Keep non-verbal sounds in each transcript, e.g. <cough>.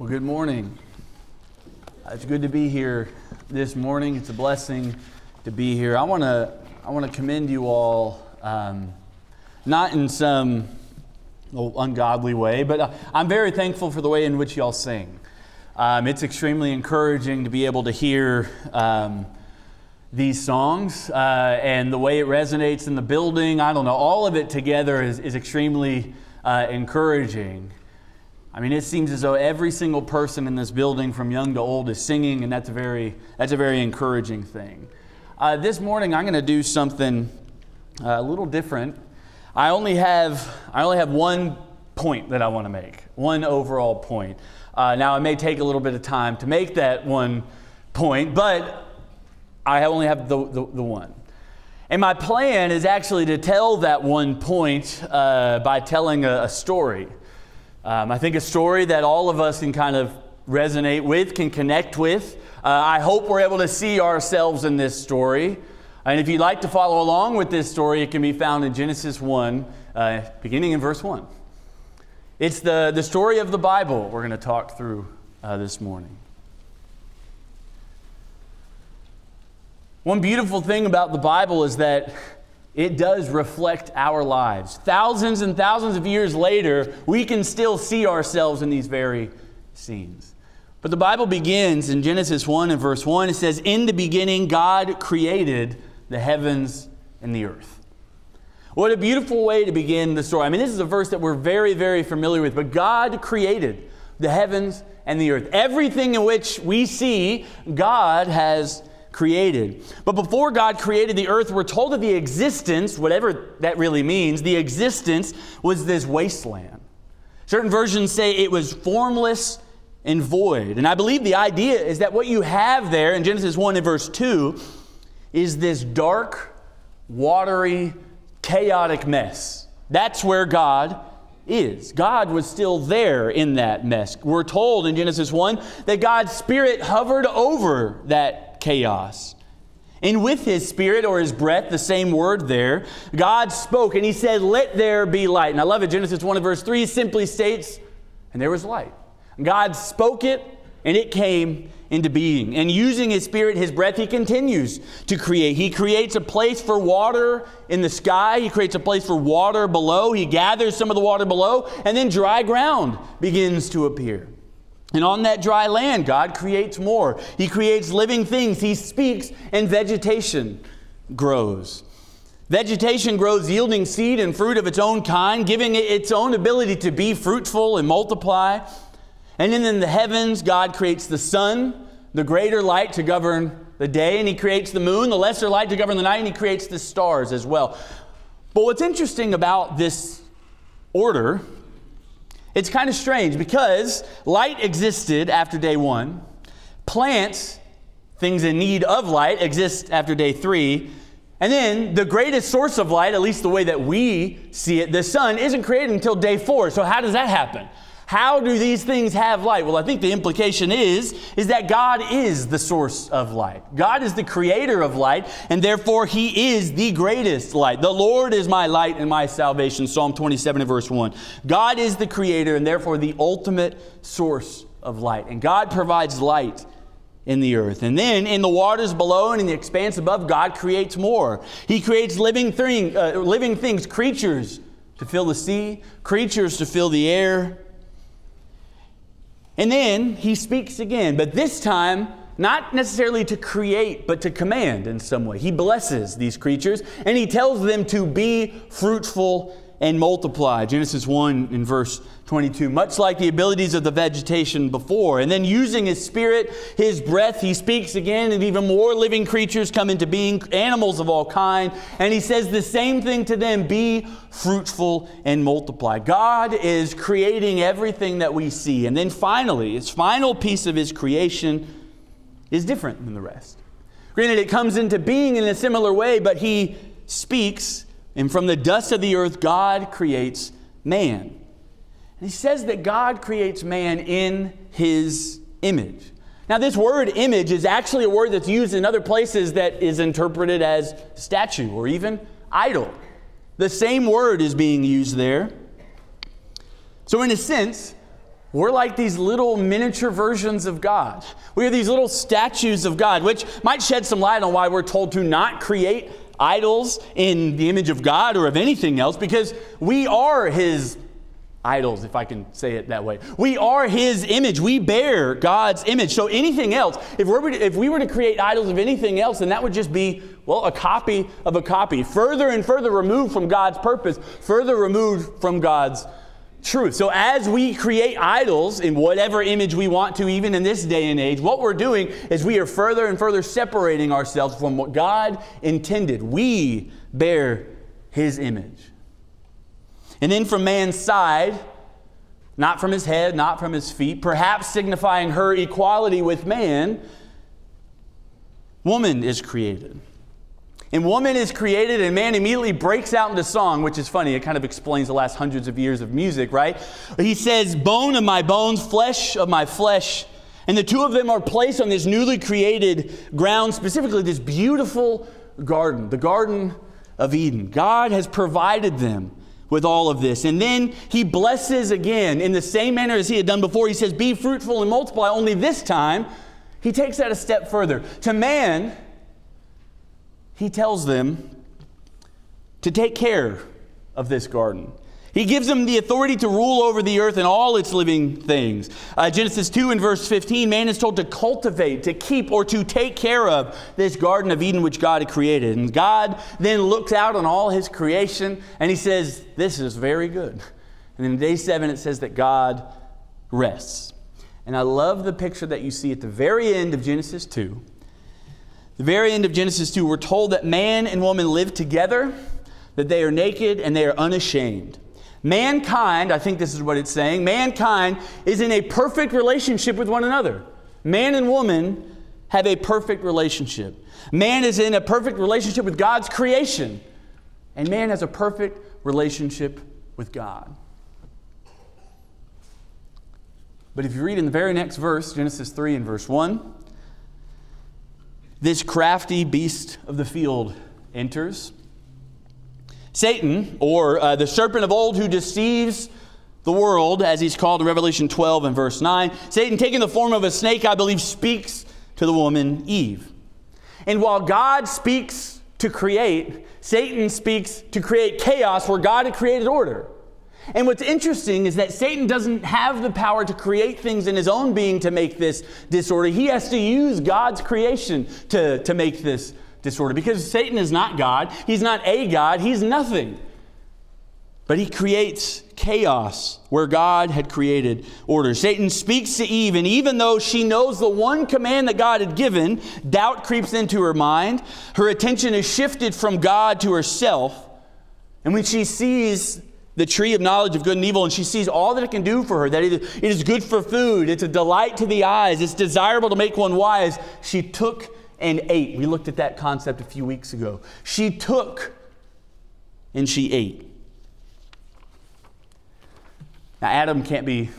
Well, good morning. Uh, It's good to be here this morning. It's a blessing to be here. I want to I want to commend you all, um, not in some oh, ungodly way, but uh, I'm very thankful for the way in which y'all sing. Um, it's extremely encouraging to be able to hear. Um, these songs uh, and the way it resonates in the building. I don't know. All of it together is, is extremely uh, encouraging. I mean, it seems as though every single person in this building, from young to old, is singing, and that's a very, that's a very encouraging thing. Uh, this morning, I'm going to do something uh, a little different. I only have, I only have one point that I want to make, one overall point. Uh, now, it may take a little bit of time to make that one point, but I only have the, the, the one. And my plan is actually to tell that one point uh, by telling a, a story. Um, I think a story that all of us can kind of resonate with, can connect with. Uh, I hope we're able to see ourselves in this story. And if you'd like to follow along with this story, it can be found in Genesis 1, uh, beginning in verse 1. It's the, the story of the Bible we're going to talk through uh, this morning. One beautiful thing about the Bible is that it does reflect our lives. Thousands and thousands of years later, we can still see ourselves in these very scenes. But the Bible begins in Genesis 1 and verse 1. It says, In the beginning, God created the heavens and the earth. What a beautiful way to begin the story. I mean, this is a verse that we're very, very familiar with, but God created the heavens and the earth. Everything in which we see, God has created. But before God created the earth, we're told that the existence, whatever that really means, the existence was this wasteland. Certain versions say it was formless and void. And I believe the idea is that what you have there in Genesis 1 and verse 2 is this dark, watery, chaotic mess. That's where God is. God was still there in that mess. We're told in Genesis 1 that God's Spirit hovered over that chaos. And with his spirit or his breath, the same word there, God spoke and he said, Let there be light. And I love it. Genesis 1 and verse 3 simply states, And there was light. God spoke it and it came into being. And using his spirit, his breath, he continues to create. He creates a place for water in the sky, he creates a place for water below. He gathers some of the water below, and then dry ground begins to appear. And on that dry land, God creates more. He creates living things. He speaks, and vegetation grows. Vegetation grows, yielding seed and fruit of its own kind, giving it its own ability to be fruitful and multiply. And then in the heavens, God creates the sun, the greater light to govern the day, and He creates the moon, the lesser light to govern the night, and He creates the stars as well. But what's interesting about this order it's kind of strange because light existed after day one. Plants, things in need of light, exist after day three. And then the greatest source of light, at least the way that we see it, the sun, isn't created until day four. So, how does that happen? How do these things have light? Well, I think the implication is is that God is the source of light. God is the creator of light, and therefore he is the greatest light. The Lord is my light and my salvation. Psalm 27 and verse 1. God is the creator and therefore the ultimate source of light. And God provides light in the earth. And then in the waters below and in the expanse above, God creates more. He creates living, thing, uh, living things, creatures to fill the sea, creatures to fill the air. And then he speaks again, but this time, not necessarily to create, but to command in some way. He blesses these creatures and he tells them to be fruitful and multiply. Genesis 1 in verse 22. Much like the abilities of the vegetation before. And then using his spirit, his breath, he speaks again, and even more living creatures come into being, animals of all kind. And he says the same thing to them be fruitful and multiply. God is creating everything that we see. And then finally, his final piece of his creation is different than the rest. Granted, it comes into being in a similar way, but he speaks and from the dust of the earth, God creates man. He says that God creates man in his image. Now, this word image is actually a word that's used in other places that is interpreted as statue or even idol. The same word is being used there. So, in a sense, we're like these little miniature versions of God. We are these little statues of God, which might shed some light on why we're told to not create idols in the image of God or of anything else, because we are His idols, if I can say it that way. We are His image. We bear God's image. So anything else, if, we're, if we were to create idols of anything else, then that would just be, well, a copy of a copy. Further and further removed from God's purpose, further removed from God's truth. So as we create idols in whatever image we want to, even in this day and age, what we're doing is we are further and further separating ourselves from what God intended. We bear His image. And then from man's side, not from his head, not from his feet, perhaps signifying her equality with man, woman is created. And woman is created, and man immediately breaks out into song, which is funny. It kind of explains the last hundreds of years of music, right? He says, Bone of my bones, flesh of my flesh. And the two of them are placed on this newly created ground, specifically this beautiful garden, the Garden of Eden. God has provided them with all of this. And then he blesses again in the same manner as he had done before. He says, Be fruitful and multiply. Only this time, he takes that a step further. To man, he tells them to take care of this garden. He gives them the authority to rule over the earth and all its living things. Uh, Genesis 2 and verse 15 man is told to cultivate, to keep, or to take care of this Garden of Eden which God had created. And God then looks out on all his creation and he says, This is very good. And in day seven it says that God rests. And I love the picture that you see at the very end of Genesis 2 the very end of Genesis 2, we're told that man and woman live together, that they are naked and they are unashamed. Mankind, I think this is what it's saying, mankind is in a perfect relationship with one another. Man and woman have a perfect relationship. Man is in a perfect relationship with God's creation, and man has a perfect relationship with God. But if you read in the very next verse, Genesis 3 and verse 1, this crafty beast of the field enters. Satan, or uh, the serpent of old who deceives the world, as he's called in Revelation 12 and verse 9, Satan, taking the form of a snake, I believe, speaks to the woman Eve. And while God speaks to create, Satan speaks to create chaos where God had created order. And what's interesting is that Satan doesn't have the power to create things in his own being to make this disorder. He has to use God's creation to, to make this disorder because Satan is not God. He's not a God. He's nothing. But he creates chaos where God had created order. Satan speaks to Eve, and even though she knows the one command that God had given, doubt creeps into her mind. Her attention is shifted from God to herself. And when she sees the tree of knowledge of good and evil, and she sees all that it can do for her that it is good for food, it's a delight to the eyes, it's desirable to make one wise. She took and ate. We looked at that concept a few weeks ago. She took and she ate. Now, Adam can't be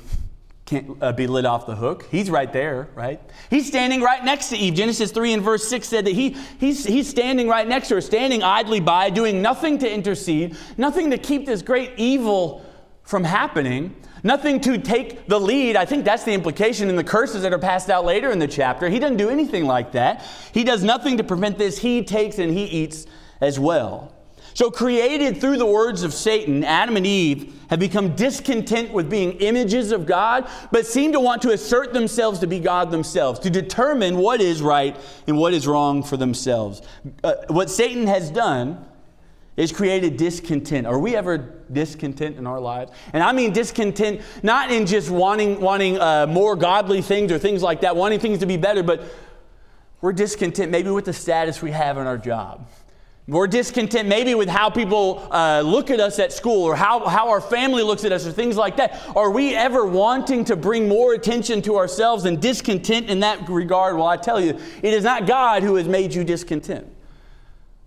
can't uh, be lit off the hook. He's right there, right? He's standing right next to Eve. Genesis 3 and verse 6 said that he, he's, he's standing right next to her, standing idly by, doing nothing to intercede, nothing to keep this great evil from happening, nothing to take the lead. I think that's the implication in the curses that are passed out later in the chapter. He doesn't do anything like that. He does nothing to prevent this. He takes and he eats as well. So, created through the words of Satan, Adam and Eve have become discontent with being images of God, but seem to want to assert themselves to be God themselves, to determine what is right and what is wrong for themselves. Uh, what Satan has done is created discontent. Are we ever discontent in our lives? And I mean discontent not in just wanting, wanting uh, more godly things or things like that, wanting things to be better, but we're discontent maybe with the status we have in our job we're discontent maybe with how people uh, look at us at school or how, how our family looks at us or things like that. Are we ever wanting to bring more attention to ourselves and discontent in that regard? Well, I tell you, it is not God who has made you discontent.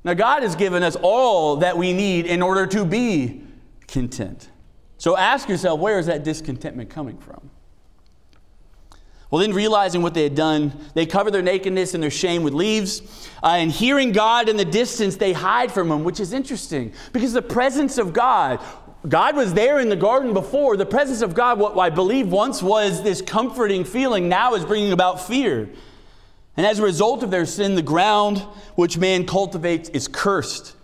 Now, God has given us all that we need in order to be content. So ask yourself, where is that discontentment coming from? Well, then realizing what they had done, they cover their nakedness and their shame with leaves. Uh, and hearing God in the distance, they hide from him, which is interesting because the presence of God, God was there in the garden before. The presence of God, what I believe once was this comforting feeling, now is bringing about fear. And as a result of their sin, the ground which man cultivates is cursed.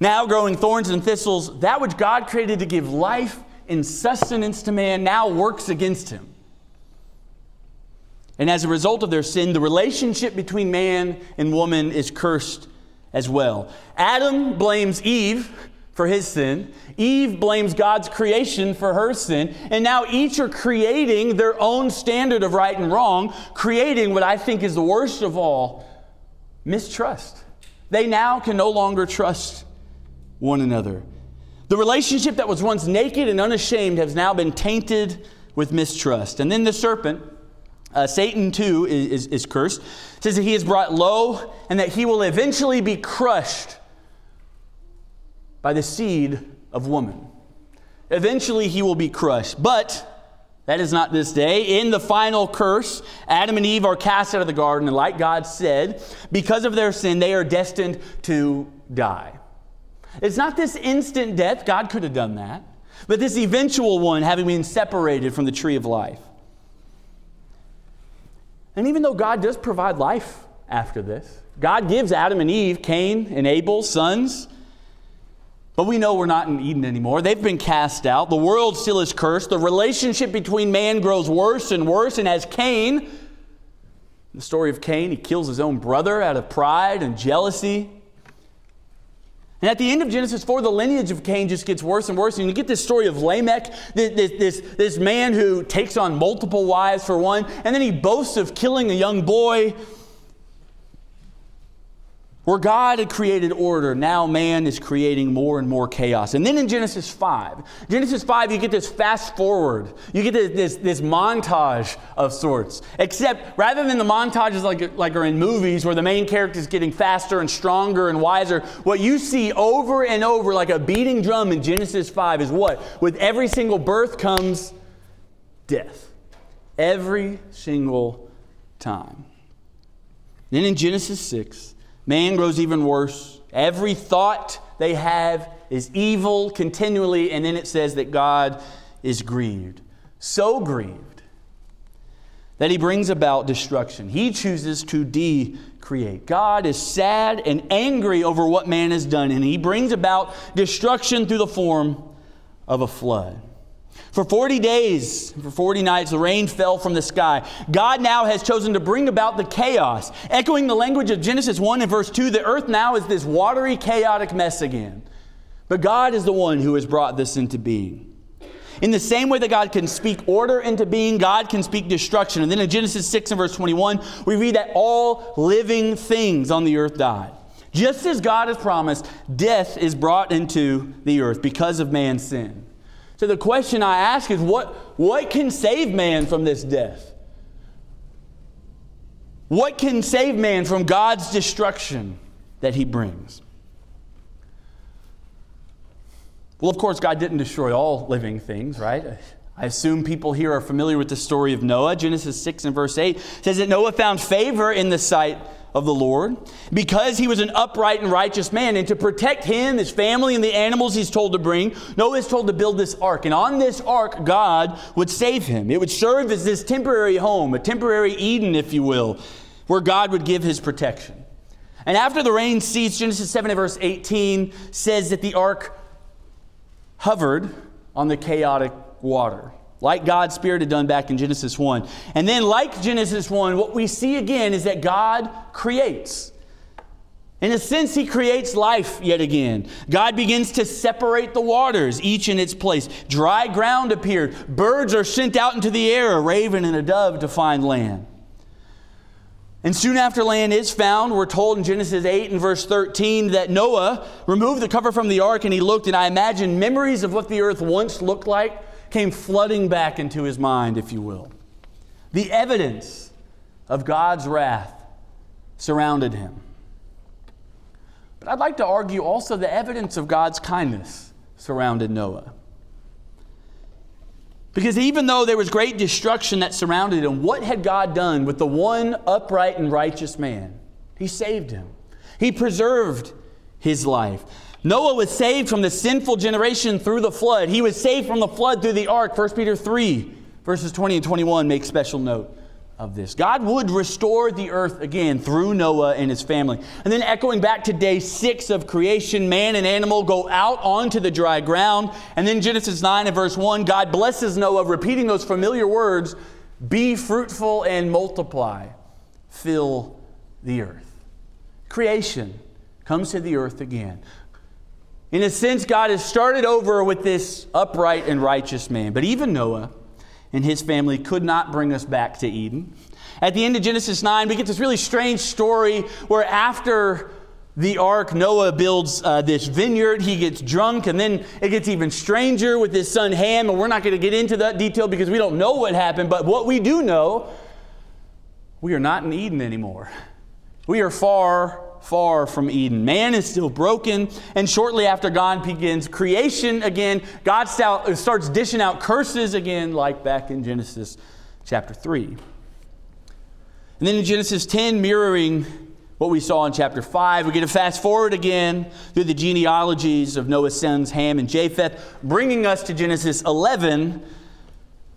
Now growing thorns and thistles, that which God created to give life and sustenance to man now works against him. And as a result of their sin, the relationship between man and woman is cursed as well. Adam blames Eve for his sin. Eve blames God's creation for her sin. And now each are creating their own standard of right and wrong, creating what I think is the worst of all mistrust. They now can no longer trust one another. The relationship that was once naked and unashamed has now been tainted with mistrust. And then the serpent, uh, Satan too, is, is, is cursed, says that he is brought low and that he will eventually be crushed by the seed of woman. Eventually, he will be crushed. But that is not this day. In the final curse, Adam and Eve are cast out of the garden, and like God said, because of their sin, they are destined to die. It's not this instant death, God could have done that, but this eventual one, having been separated from the tree of life. And even though God does provide life after this, God gives Adam and Eve, Cain and Abel, sons. But we know we're not in Eden anymore. They've been cast out. The world still is cursed. The relationship between man grows worse and worse. And as Cain, the story of Cain, he kills his own brother out of pride and jealousy. And at the end of Genesis 4, the lineage of Cain just gets worse and worse. And you get this story of Lamech, this, this, this man who takes on multiple wives for one, and then he boasts of killing a young boy where God had created order, now man is creating more and more chaos. And then in Genesis 5, Genesis 5, you get this fast forward. You get this, this, this montage of sorts. Except rather than the montages like, like are in movies where the main character is getting faster and stronger and wiser, what you see over and over like a beating drum in Genesis 5 is what? With every single birth comes death. Every single time. Then in Genesis 6, Man grows even worse. Every thought they have is evil continually, and then it says that God is grieved. So grieved that he brings about destruction. He chooses to decreate. God is sad and angry over what man has done, and he brings about destruction through the form of a flood. For 40 days, for 40 nights, the rain fell from the sky. God now has chosen to bring about the chaos. Echoing the language of Genesis 1 and verse 2, the earth now is this watery, chaotic mess again. But God is the one who has brought this into being. In the same way that God can speak order into being, God can speak destruction. And then in Genesis 6 and verse 21, we read that all living things on the earth died. Just as God has promised, death is brought into the earth because of man's sin. So the question I ask is what, what can save man from this death? What can save man from God's destruction that he brings? Well, of course, God didn't destroy all living things, right? I assume people here are familiar with the story of Noah. Genesis 6 and verse 8 says that Noah found favor in the sight of the Lord because he was an upright and righteous man. And to protect him, his family, and the animals he's told to bring, Noah is told to build this ark. And on this ark, God would save him. It would serve as this temporary home, a temporary Eden, if you will, where God would give his protection. And after the rain ceased, Genesis 7 and verse 18 says that the ark hovered on the chaotic water like God's Spirit had done back in Genesis 1. And then, like Genesis 1, what we see again is that God creates. In a sense, He creates life yet again. God begins to separate the waters, each in its place. Dry ground appeared. Birds are sent out into the air, a raven and a dove to find land. And soon after land is found, we're told in Genesis 8 and verse 13 that Noah removed the cover from the ark and he looked, and I imagine memories of what the earth once looked like came flooding back into his mind, if you will. The evidence of God's wrath surrounded him. But I'd like to argue also the evidence of God's kindness surrounded Noah. Because even though there was great destruction that surrounded him, what had God done with the one upright and righteous man? He saved him, He preserved his life. Noah was saved from the sinful generation through the flood. He was saved from the flood through the ark. 1 Peter 3, verses 20 and 21 make special note of this. God would restore the earth again through Noah and his family. And then, echoing back to day six of creation, man and animal go out onto the dry ground. And then, Genesis 9 and verse 1, God blesses Noah, repeating those familiar words be fruitful and multiply, fill the earth. Creation comes to the earth again. In a sense, God has started over with this upright and righteous man. But even Noah and his family could not bring us back to Eden. At the end of Genesis 9, we get this really strange story where after the ark, Noah builds uh, this vineyard. He gets drunk, and then it gets even stranger with his son Ham. And we're not going to get into that detail because we don't know what happened. But what we do know, we are not in Eden anymore. We are far, far from Eden. Man is still broken, and shortly after God begins creation again, God starts dishing out curses again, like back in Genesis chapter 3. And then in Genesis 10, mirroring what we saw in chapter 5, we get to fast forward again through the genealogies of Noah's sons, Ham and Japheth, bringing us to Genesis 11,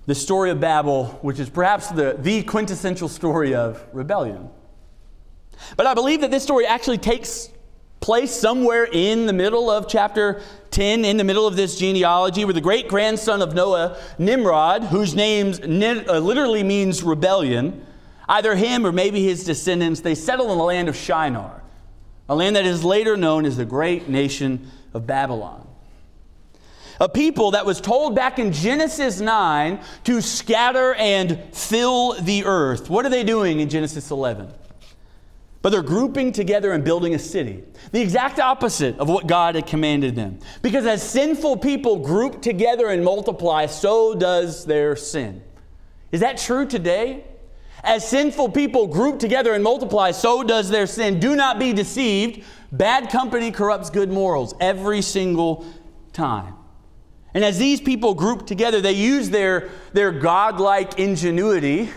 the story of Babel, which is perhaps the, the quintessential story of rebellion. But I believe that this story actually takes place somewhere in the middle of chapter 10, in the middle of this genealogy, where the great grandson of Noah, Nimrod, whose name uh, literally means rebellion, either him or maybe his descendants, they settle in the land of Shinar, a land that is later known as the great nation of Babylon. A people that was told back in Genesis 9 to scatter and fill the earth. What are they doing in Genesis 11? But they're grouping together and building a city. The exact opposite of what God had commanded them. Because as sinful people group together and multiply, so does their sin. Is that true today? As sinful people group together and multiply, so does their sin. Do not be deceived. Bad company corrupts good morals every single time. And as these people group together, they use their, their godlike ingenuity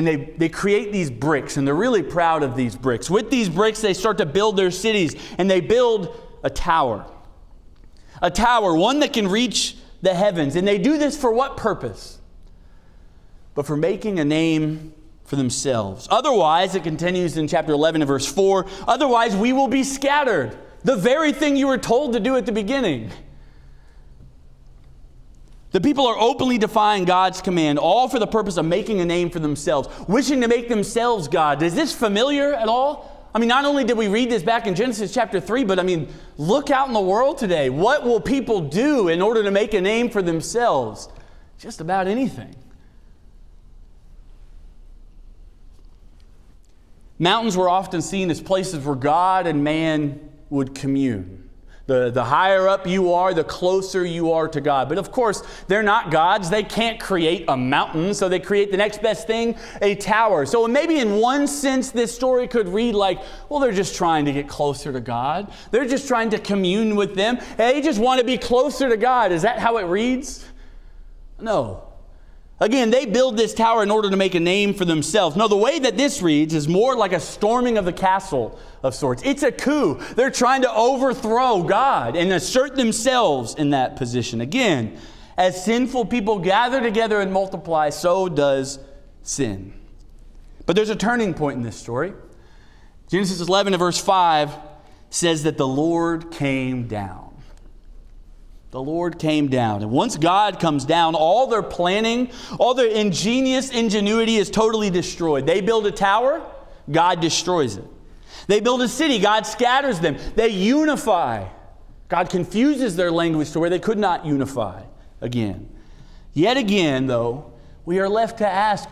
and they, they create these bricks, and they're really proud of these bricks. With these bricks, they start to build their cities, and they build a tower. A tower, one that can reach the heavens. And they do this for what purpose? But for making a name for themselves. Otherwise, it continues in chapter 11 and verse 4 otherwise, we will be scattered. The very thing you were told to do at the beginning. The people are openly defying God's command, all for the purpose of making a name for themselves, wishing to make themselves God. Is this familiar at all? I mean, not only did we read this back in Genesis chapter 3, but I mean, look out in the world today. What will people do in order to make a name for themselves? Just about anything. Mountains were often seen as places where God and man would commune. The, the higher up you are, the closer you are to God. But of course, they're not gods. They can't create a mountain, so they create the next best thing, a tower. So maybe in one sense, this story could read like, well, they're just trying to get closer to God. They're just trying to commune with them. They just want to be closer to God. Is that how it reads? No. Again, they build this tower in order to make a name for themselves. No, the way that this reads is more like a storming of the castle of sorts. It's a coup. They're trying to overthrow God and assert themselves in that position. Again, as sinful people gather together and multiply, so does sin. But there's a turning point in this story. Genesis 11 verse 5 says that the Lord came down the Lord came down. And once God comes down, all their planning, all their ingenious ingenuity is totally destroyed. They build a tower, God destroys it. They build a city, God scatters them. They unify. God confuses their language to where they could not unify again. Yet again, though, we are left to ask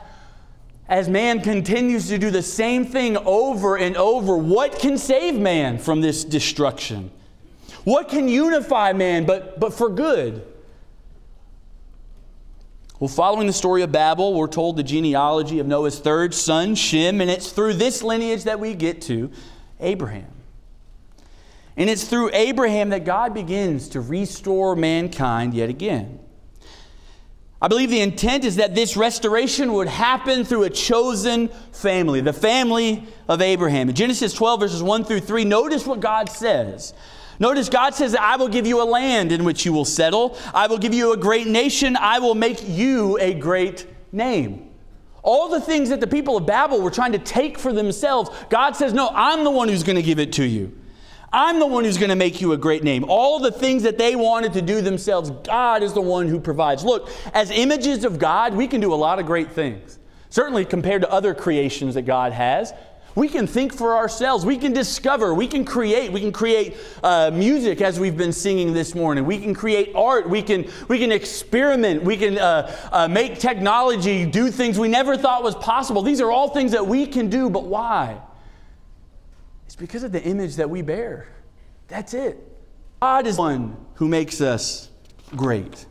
as man continues to do the same thing over and over, what can save man from this destruction? What can unify man but, but for good? Well, following the story of Babel, we're told the genealogy of Noah's third son, Shem, and it's through this lineage that we get to Abraham. And it's through Abraham that God begins to restore mankind yet again. I believe the intent is that this restoration would happen through a chosen family, the family of Abraham. In Genesis 12, verses 1 through 3, notice what God says. Notice God says, I will give you a land in which you will settle. I will give you a great nation. I will make you a great name. All the things that the people of Babel were trying to take for themselves, God says, No, I'm the one who's going to give it to you. I'm the one who's going to make you a great name. All the things that they wanted to do themselves, God is the one who provides. Look, as images of God, we can do a lot of great things. Certainly compared to other creations that God has. We can think for ourselves. We can discover. We can create. We can create uh, music as we've been singing this morning. We can create art. We can, we can experiment. We can uh, uh, make technology do things we never thought was possible. These are all things that we can do, but why? It's because of the image that we bear. That's it. God is one who makes us great.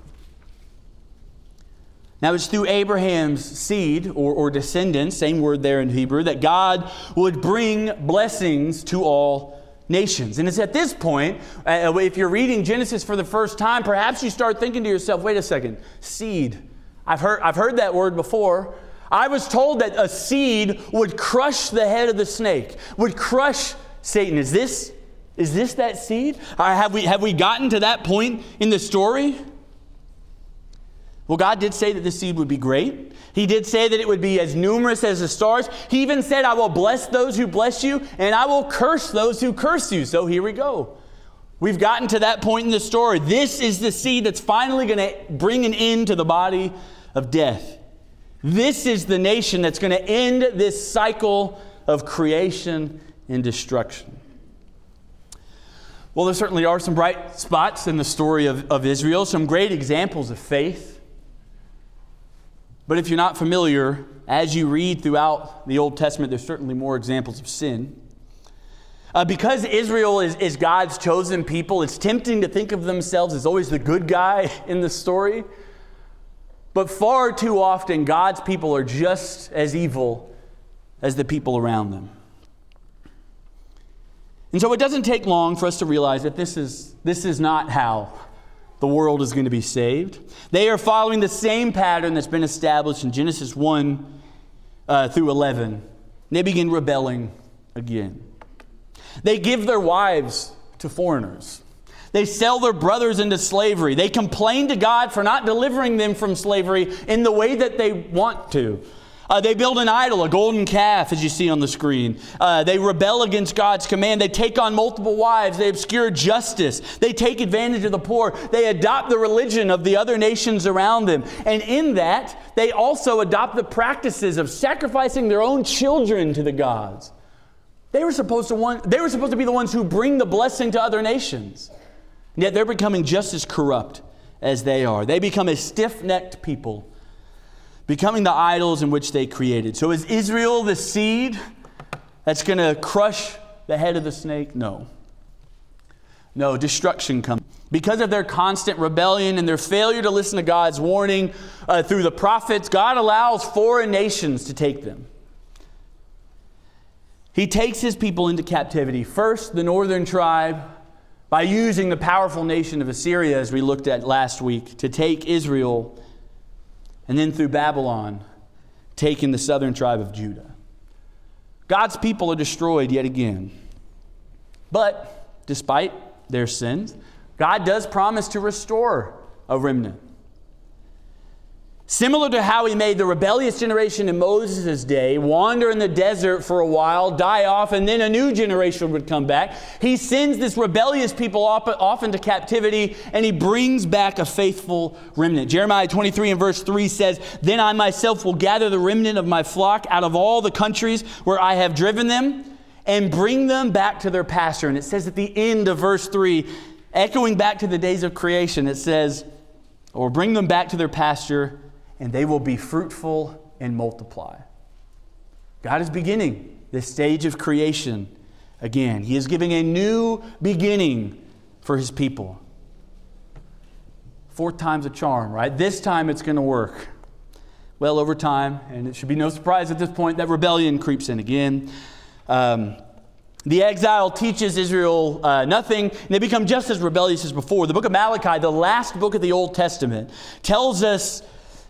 Now, it's through Abraham's seed or, or descendants, same word there in Hebrew, that God would bring blessings to all nations. And it's at this point, uh, if you're reading Genesis for the first time, perhaps you start thinking to yourself, wait a second, seed. I've heard, I've heard that word before. I was told that a seed would crush the head of the snake, would crush Satan. Is this, is this that seed? Uh, have, we, have we gotten to that point in the story? Well, God did say that the seed would be great. He did say that it would be as numerous as the stars. He even said, I will bless those who bless you, and I will curse those who curse you. So here we go. We've gotten to that point in the story. This is the seed that's finally going to bring an end to the body of death. This is the nation that's going to end this cycle of creation and destruction. Well, there certainly are some bright spots in the story of, of Israel, some great examples of faith. But if you're not familiar, as you read throughout the Old Testament, there's certainly more examples of sin. Uh, because Israel is, is God's chosen people, it's tempting to think of themselves as always the good guy <laughs> in the story. But far too often, God's people are just as evil as the people around them. And so it doesn't take long for us to realize that this is, this is not how the world is going to be saved. They are following the same pattern that's been established in Genesis 1 uh, through 11. They begin rebelling again. They give their wives to foreigners. They sell their brothers into slavery. They complain to God for not delivering them from slavery in the way that they want to. Uh, they build an idol, a golden calf, as you see on the screen. Uh, they rebel against God's command. They take on multiple wives. They obscure justice. They take advantage of the poor. They adopt the religion of the other nations around them. And in that, they also adopt the practices of sacrificing their own children to the gods. They were supposed to, want, they were supposed to be the ones who bring the blessing to other nations. Yet they're becoming just as corrupt as they are. They become a stiff necked people becoming the idols in which they created. So is Israel the seed that's going to crush the head of the snake? No. No, destruction comes. Because of their constant rebellion and their failure to listen to God's warning uh, through the prophets, God allows foreign nations to take them. He takes his people into captivity. First, the northern tribe, by using the powerful nation of Assyria, as we looked at last week, to take Israel and then through Babylon, taking the southern tribe of Judah. God's people are destroyed yet again. But despite their sins, God does promise to restore a remnant. Similar to how he made the rebellious generation in Moses' day wander in the desert for a while, die off, and then a new generation would come back, he sends this rebellious people off into captivity and he brings back a faithful remnant. Jeremiah 23 and verse 3 says, Then I myself will gather the remnant of my flock out of all the countries where I have driven them and bring them back to their pasture. And it says at the end of verse 3, echoing back to the days of creation, it says, Or bring them back to their pasture and they will be fruitful and multiply. God is beginning this stage of creation again. He is giving a new beginning for his people. Four time's a charm, right? This time it's going to work. Well, over time, and it should be no surprise at this point that rebellion creeps in again. Um, the exile teaches Israel uh, nothing, and they become just as rebellious as before. The book of Malachi, the last book of the Old Testament, tells us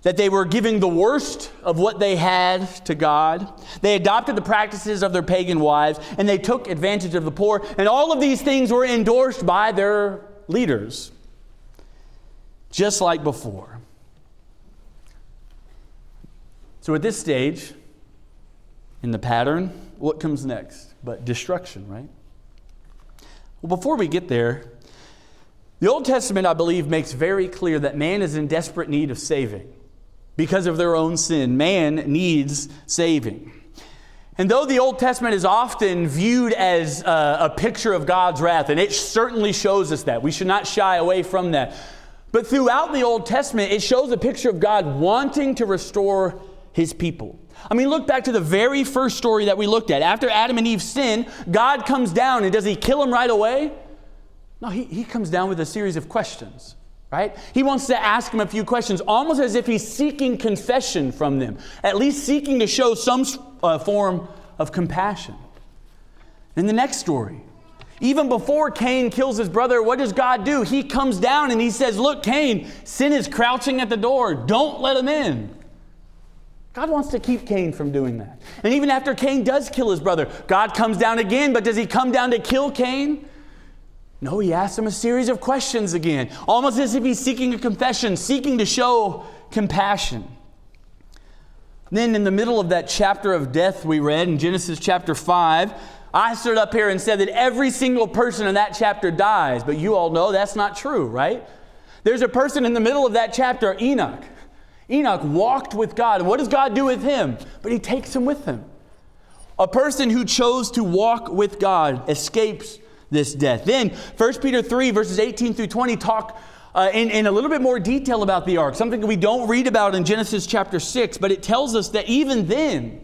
that they were giving the worst of what they had to God. They adopted the practices of their pagan wives, and they took advantage of the poor. And all of these things were endorsed by their leaders, just like before. So at this stage in the pattern, what comes next? But destruction, right? Well, before we get there, the Old Testament, I believe, makes very clear that man is in desperate need of saving because of their own sin. Man needs saving. And though the Old Testament is often viewed as a, a, picture of God's wrath, and it certainly shows us that, we should not shy away from that. But throughout the Old Testament, it shows a picture of God wanting to restore his people. I mean, look back to the very first story that we looked at. After Adam and Eve sin, God comes down, and does he kill them right away? No, he, he comes down with a series of questions, right? He wants to ask them a few questions, almost as if he's seeking confession from them, at least seeking to show some uh, form of compassion. In the next story, even before Cain kills his brother, what does God do? He comes down and he says, Look, Cain, sin is crouching at the door. Don't let him in. God wants to keep Cain from doing that. And even after Cain does kill his brother, God comes down again, but does he come down to kill Cain? No, he asks him a series of questions again, almost as if he's seeking a confession, seeking to show compassion. Then, in the middle of that chapter of death we read in Genesis chapter 5, I stood up here and said that every single person in that chapter dies, but you all know that's not true, right? There's a person in the middle of that chapter, Enoch. Enoch walked with God. What does God do with him? But he takes him with him. A person who chose to walk with God escapes this death. Then 1 Peter 3, verses 18 through 20 talk uh, in, in a little bit more detail about the ark, something we don't read about in Genesis chapter 6, but it tells us that even then,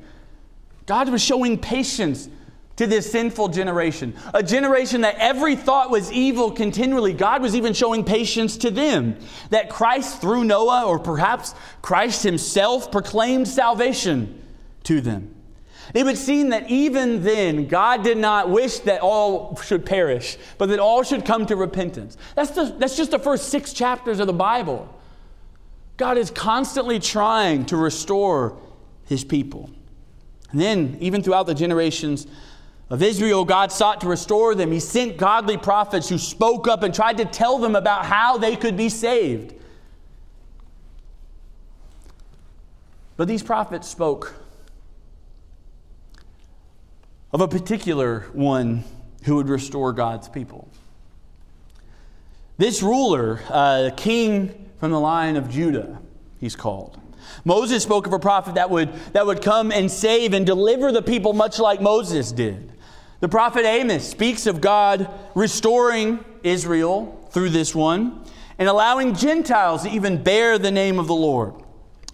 God was showing patience to this sinful generation, a generation that every thought was evil continually. God was even showing patience to them. That Christ, through Noah, or perhaps Christ himself, proclaimed salvation to them. It would seem that even then, God did not wish that all should perish, but that all should come to repentance. That's, the, that's just the first six chapters of the Bible. God is constantly trying to restore his people. And then, even throughout the generations, of Israel, God sought to restore them. He sent godly prophets who spoke up and tried to tell them about how they could be saved. But these prophets spoke of a particular one who would restore God's people. This ruler, uh, king from the line of Judah, he's called. Moses spoke of a prophet that would, that would come and save and deliver the people much like Moses did. The prophet Amos speaks of God restoring Israel through this one and allowing Gentiles to even bear the name of the Lord.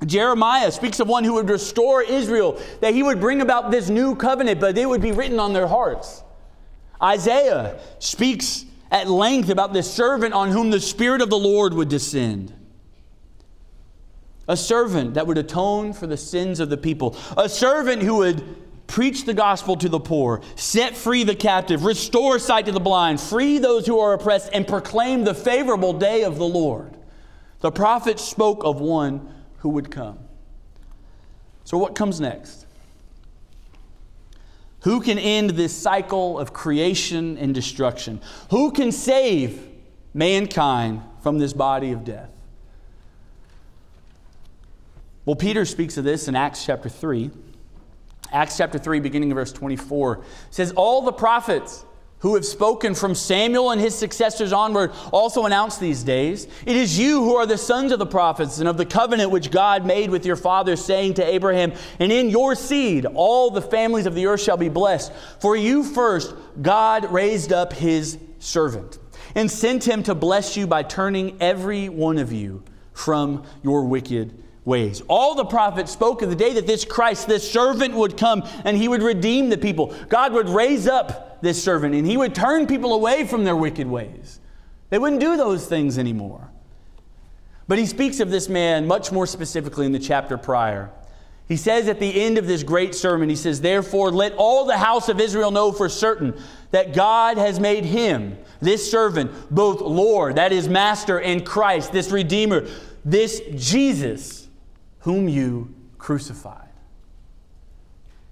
Jeremiah speaks of one who would restore Israel, that he would bring about this new covenant, but it would be written on their hearts. Isaiah speaks at length about this servant on whom the Spirit of the Lord would descend. A servant that would atone for the sins of the people. A servant who would preach the gospel to the poor, set free the captive, restore sight to the blind, free those who are oppressed, and proclaim the favorable day of the Lord. The prophet spoke of one who would come. So, what comes next? Who can end this cycle of creation and destruction? Who can save mankind from this body of death? Well, Peter speaks of this in Acts chapter 3. Acts chapter 3, beginning of verse 24, says, All the prophets who have spoken from Samuel and his successors onward also announce these days. It is you who are the sons of the prophets and of the covenant which God made with your fathers, saying to Abraham, And in your seed all the families of the earth shall be blessed. For you first God raised up his servant and sent him to bless you by turning every one of you from your wicked ways. All the prophets spoke of the day that this Christ, this servant, would come and he would redeem the people. God would raise up this servant and he would turn people away from their wicked ways. They wouldn't do those things anymore. But he speaks of this man much more specifically in the chapter prior. He says at the end of this great sermon, he says, Therefore, let all the house of Israel know for certain that God has made him, this servant, both Lord, that is, Master, and Christ, this Redeemer, this Jesus whom you crucified.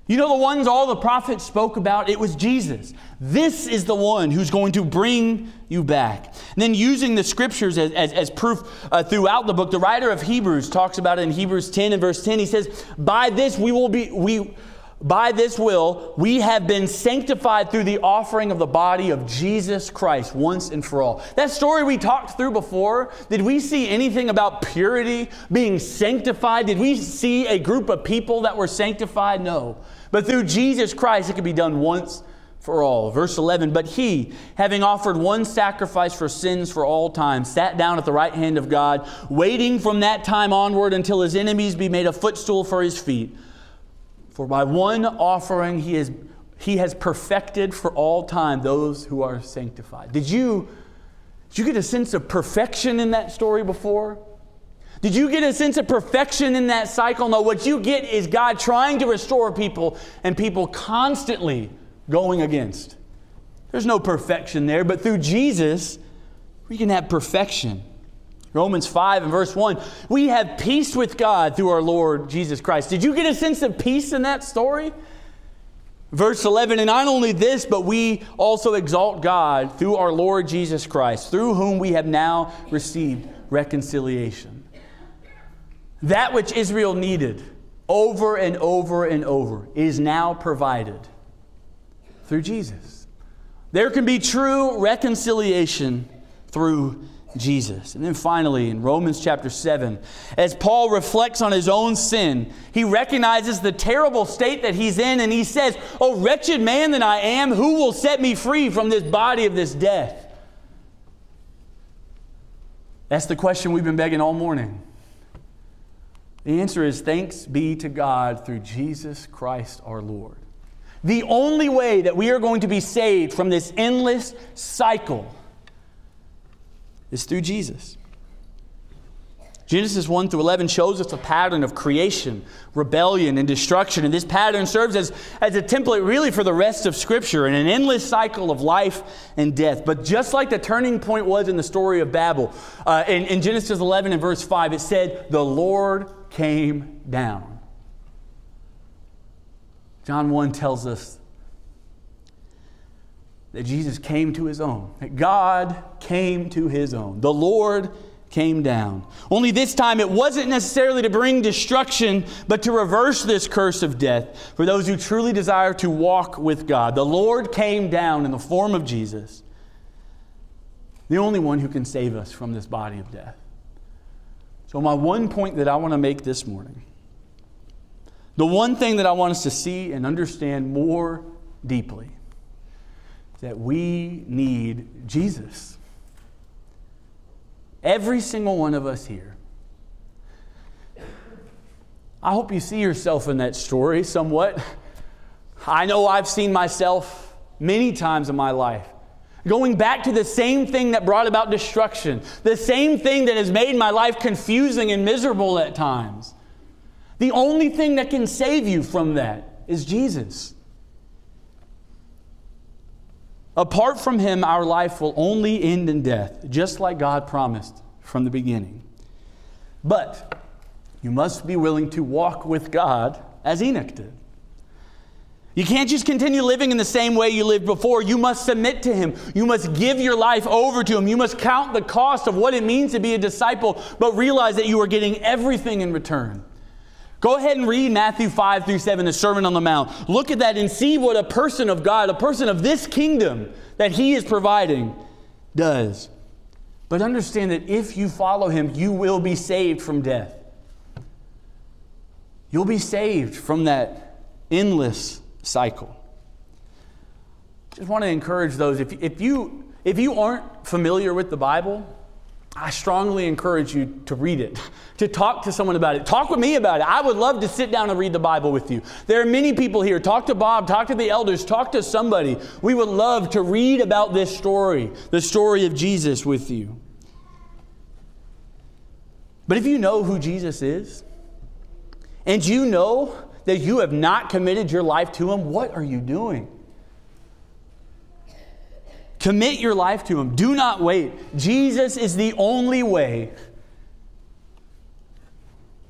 You know the ones all the prophets spoke about? It was Jesus. This is the one who's going to bring you back. And then, using the scriptures as, as, as proof uh, throughout the book, the writer of Hebrews talks about it in Hebrews 10 and verse 10. He says, By this we will be, we, by this will, we have been sanctified through the offering of the body of Jesus Christ once and for all. That story we talked through before, did we see anything about purity, being sanctified? Did we see a group of people that were sanctified? No. But through Jesus Christ, it could be done once for all. Verse 11, but he, having offered one sacrifice for sins for all time, sat down at the right hand of God, waiting from that time onward until his enemies be made a footstool for his feet. For by one offering he, is, he has perfected for all time those who are sanctified. Did you, did you get a sense of perfection in that story before? Did you get a sense of perfection in that cycle? No, what you get is God trying to restore people and people constantly going against. There's no perfection there, but through Jesus, we can have perfection. Romans 5 and verse 1. We have peace with God through our Lord Jesus Christ. Did you get a sense of peace in that story? Verse 11, and not only this, but we also exalt God through our Lord Jesus Christ, through whom we have now received reconciliation. That which Israel needed over and over and over is now provided through Jesus. There can be true reconciliation through Jesus. And then finally, in Romans chapter 7, as Paul reflects on his own sin, he recognizes the terrible state that he's in and he says, Oh, wretched man that I am, who will set me free from this body of this death? That's the question we've been begging all morning. The answer is thanks be to God through Jesus Christ our Lord. The only way that we are going to be saved from this endless cycle is through Jesus. Genesis 1 through 11 shows us a pattern of creation, rebellion, and destruction. And this pattern serves as, as a template, really, for the rest of Scripture and an endless cycle of life and death. But just like the turning point was in the story of Babel, uh, in, in Genesis 11 and verse 5, it said, The Lord came down. John 1 tells us that Jesus came to his own, that God came to his own. The Lord came down. Only this time it wasn't necessarily to bring destruction, but to reverse this curse of death for those who truly desire to walk with God. The Lord came down in the form of Jesus, the only one who can save us from this body of death. So, my one point that I want to make this morning, the one thing that I want us to see and understand more deeply that we need Jesus. Every single one of us here. I hope you see yourself in that story somewhat. I know I've seen myself many times in my life. Going back to the same thing that brought about destruction, the same thing that has made my life confusing and miserable at times. The only thing that can save you from that is Jesus. Apart from him, our life will only end in death, just like God promised from the beginning. But you must be willing to walk with God as Enoch did. You can't just continue living in the same way you lived before. You must submit to Him. You must give your life over to Him. You must count the cost of what it means to be a disciple, but realize that you are getting everything in return. Go ahead and read Matthew 5 through 7, the Sermon on the Mount. Look at that and see what a person of God, a person of this kingdom that He is providing, does. But understand that if you follow Him, you will be saved from death. You'll be saved from that endless cycle. Just want to encourage those if, if, you, if you aren't familiar with the Bible, I strongly encourage you to read it, to talk to someone about it. Talk with me about it. I would love to sit down and read the Bible with you. There are many people here. Talk to Bob, talk to the elders, talk to somebody. We would love to read about this story, the story of Jesus with you. But if you know who Jesus is, and you know that you have not committed your life to Him, what are you doing? Commit your life to Him. Do not wait. Jesus is the only way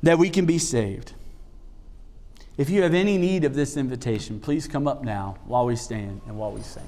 that we can be saved. If you have any need of this invitation, please come up now while we stand and while we sing.